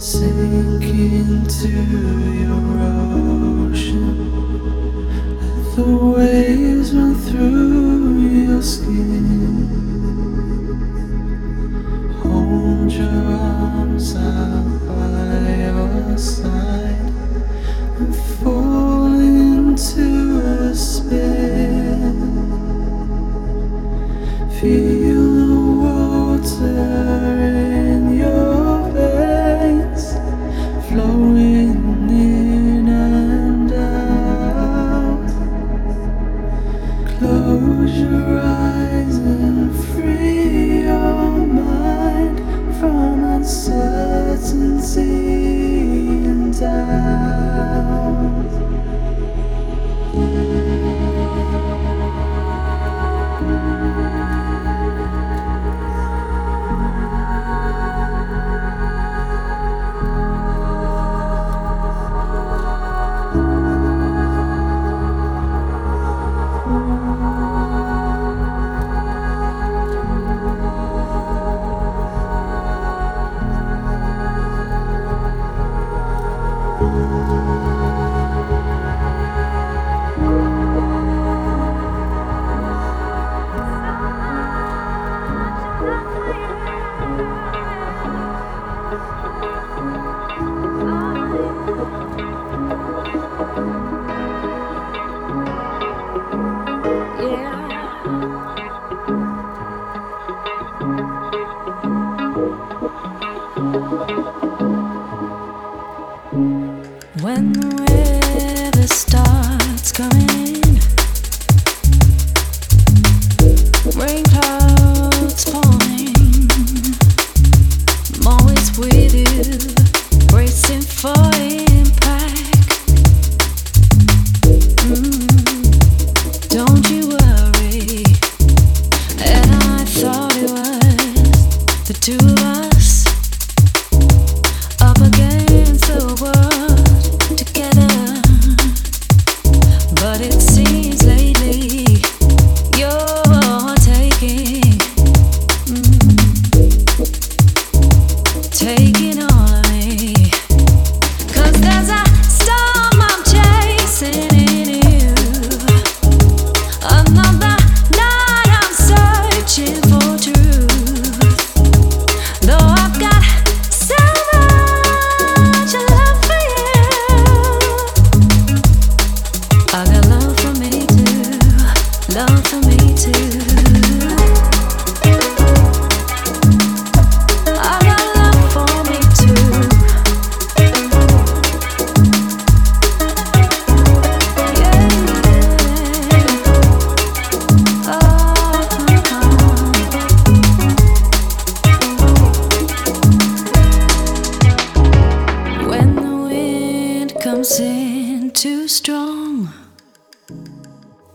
sink into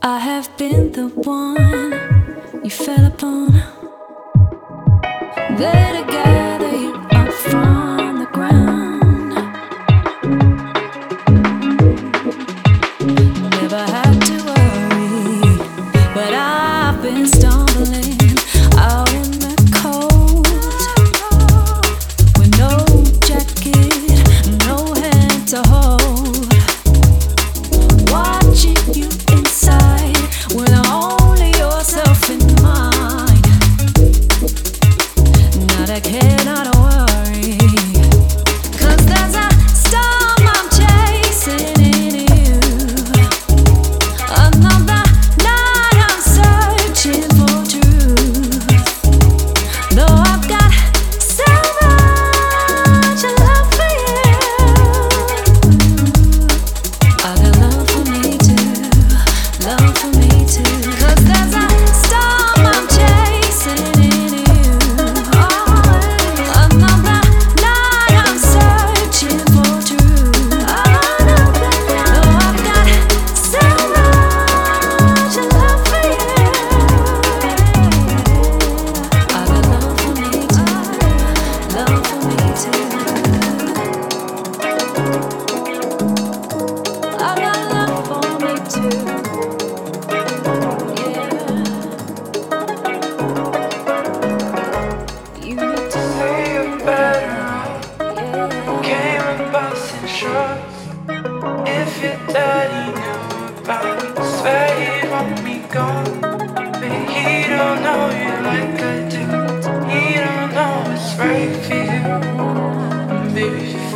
I have been the one you fell upon. They together.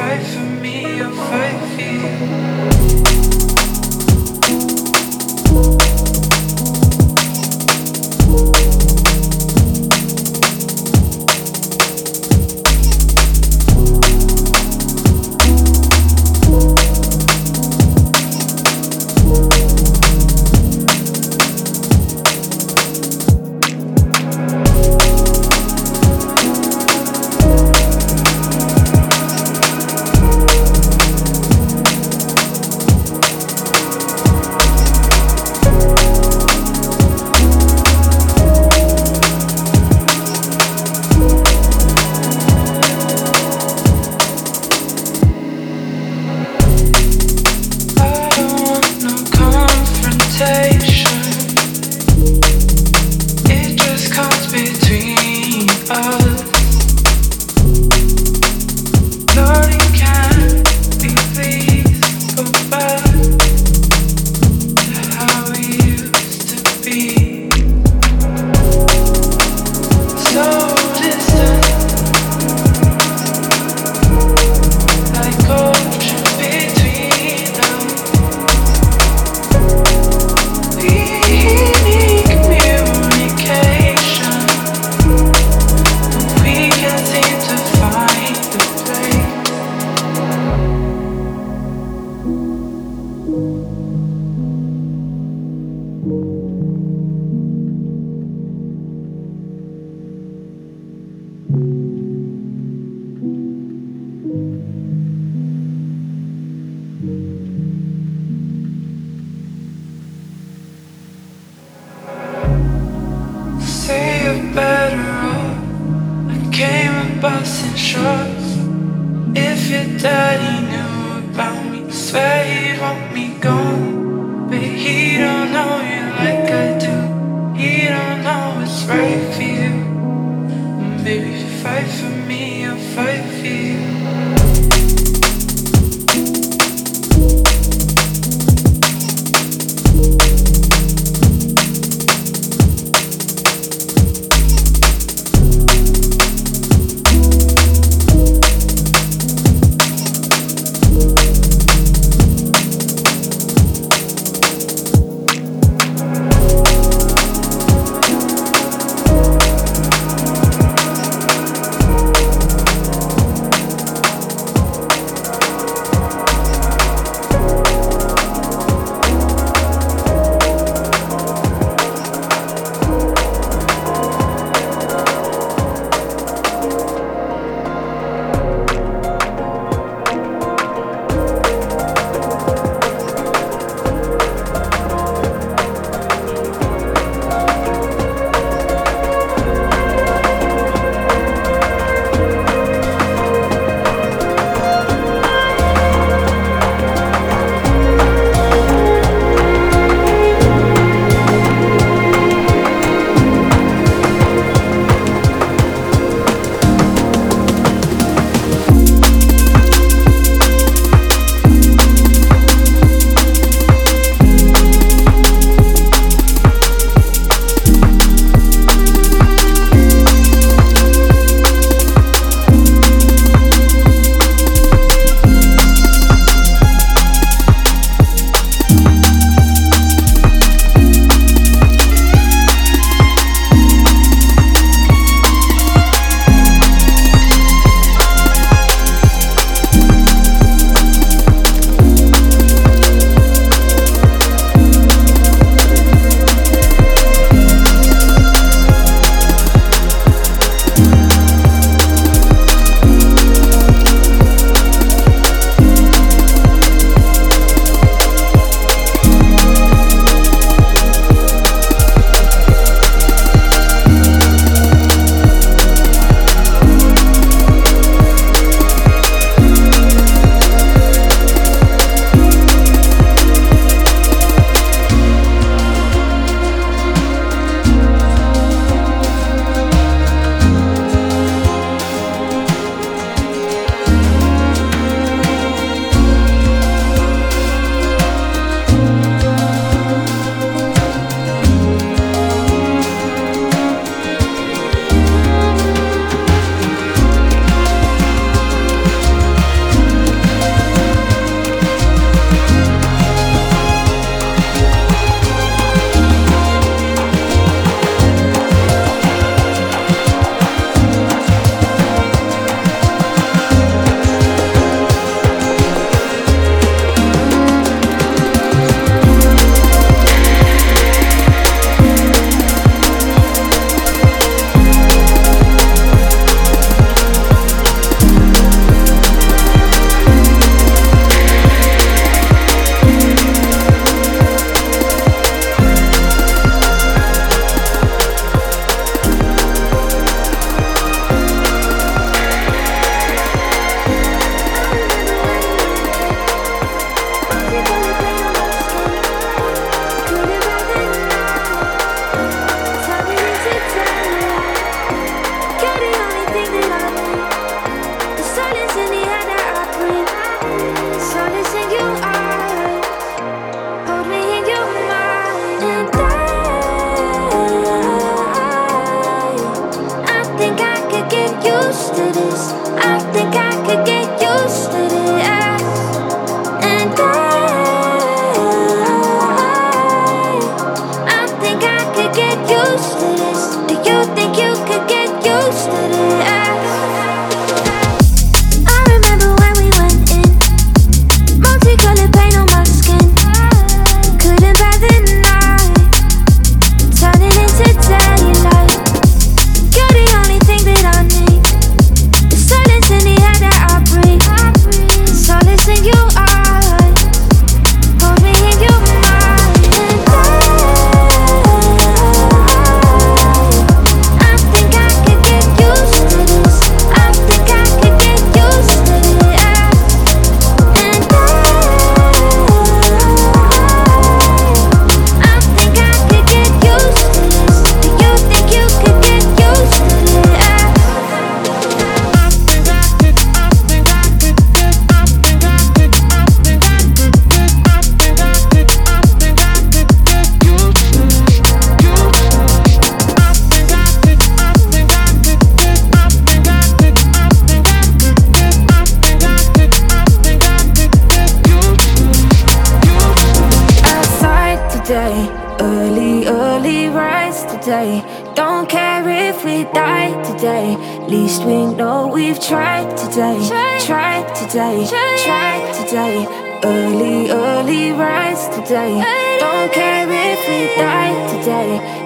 fight for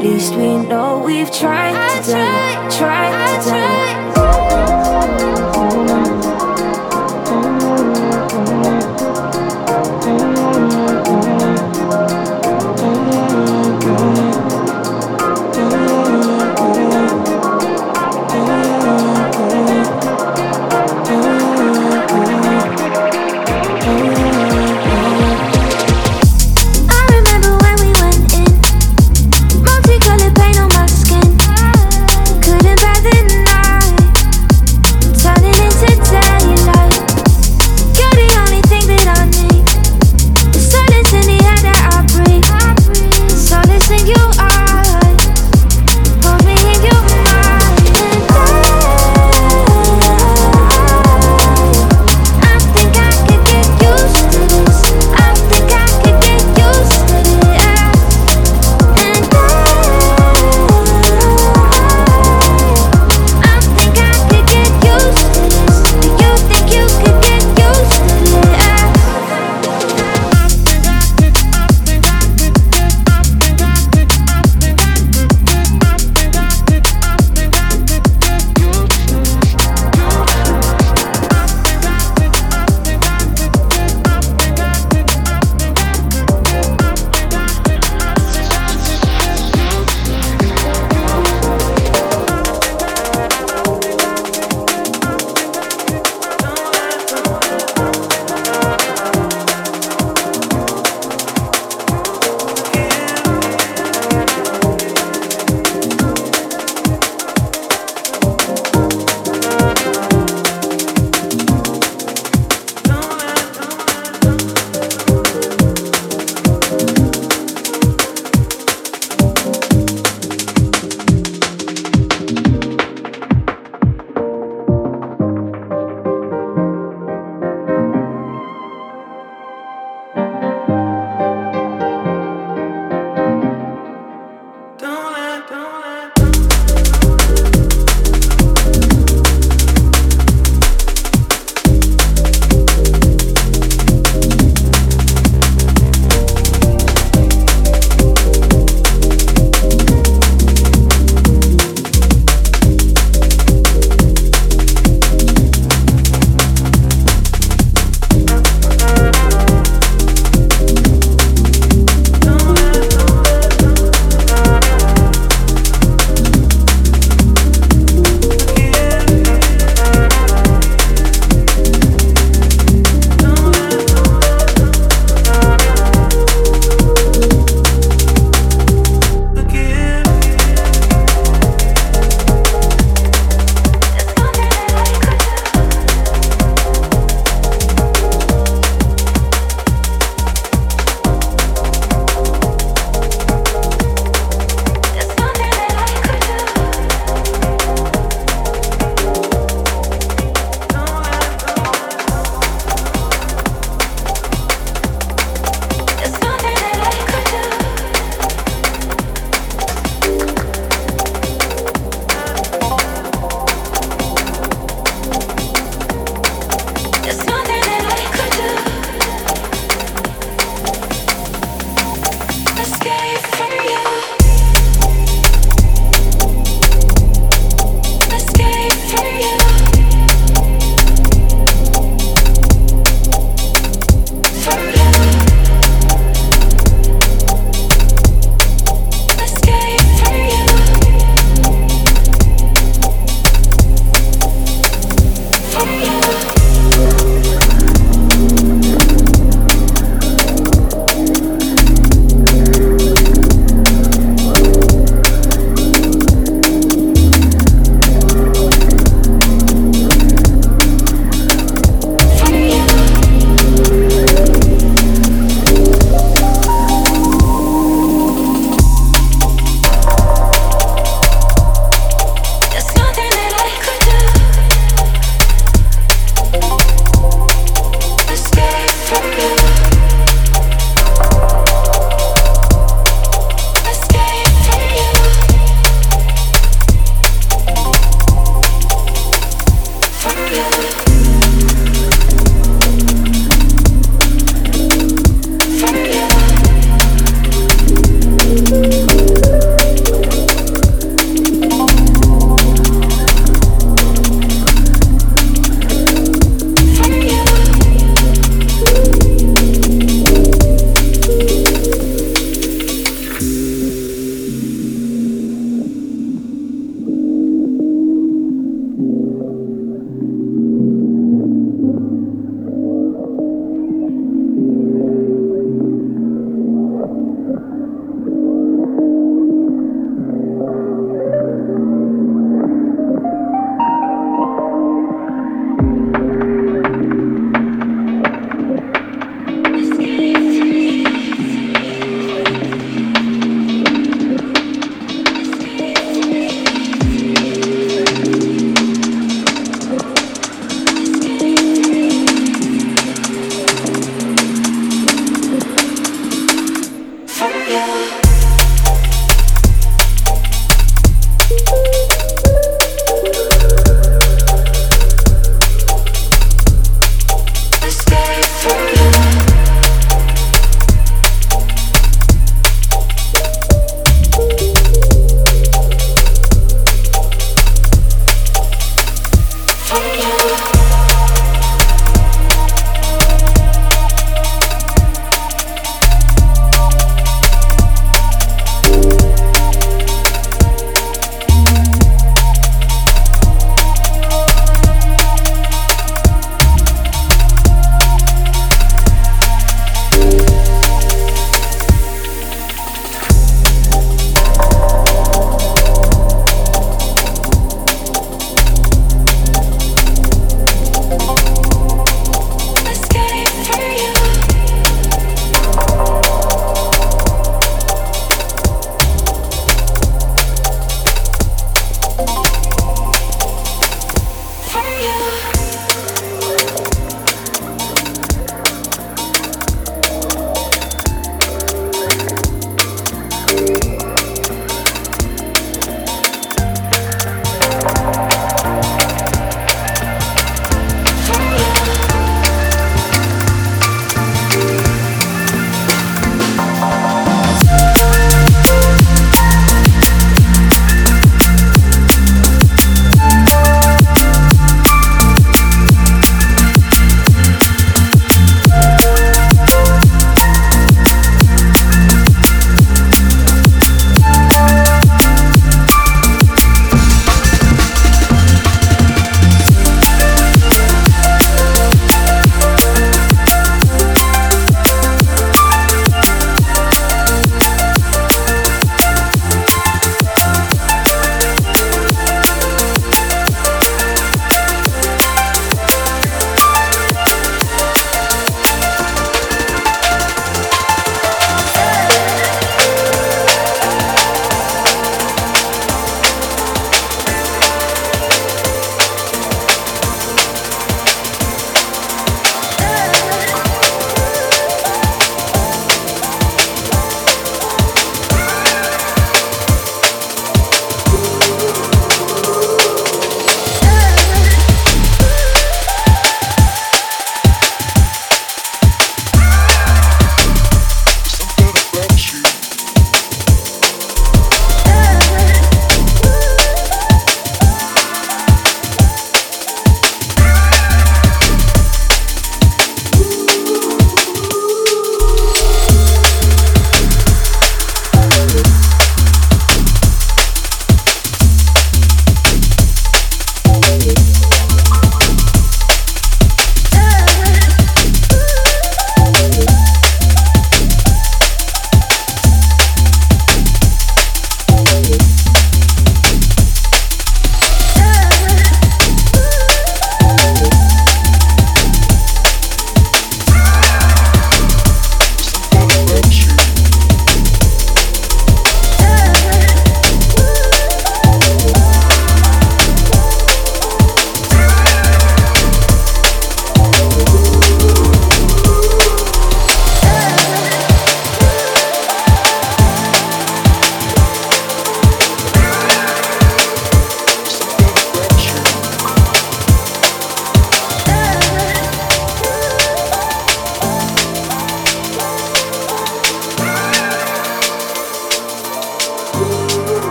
Least we know we've tried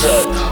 check.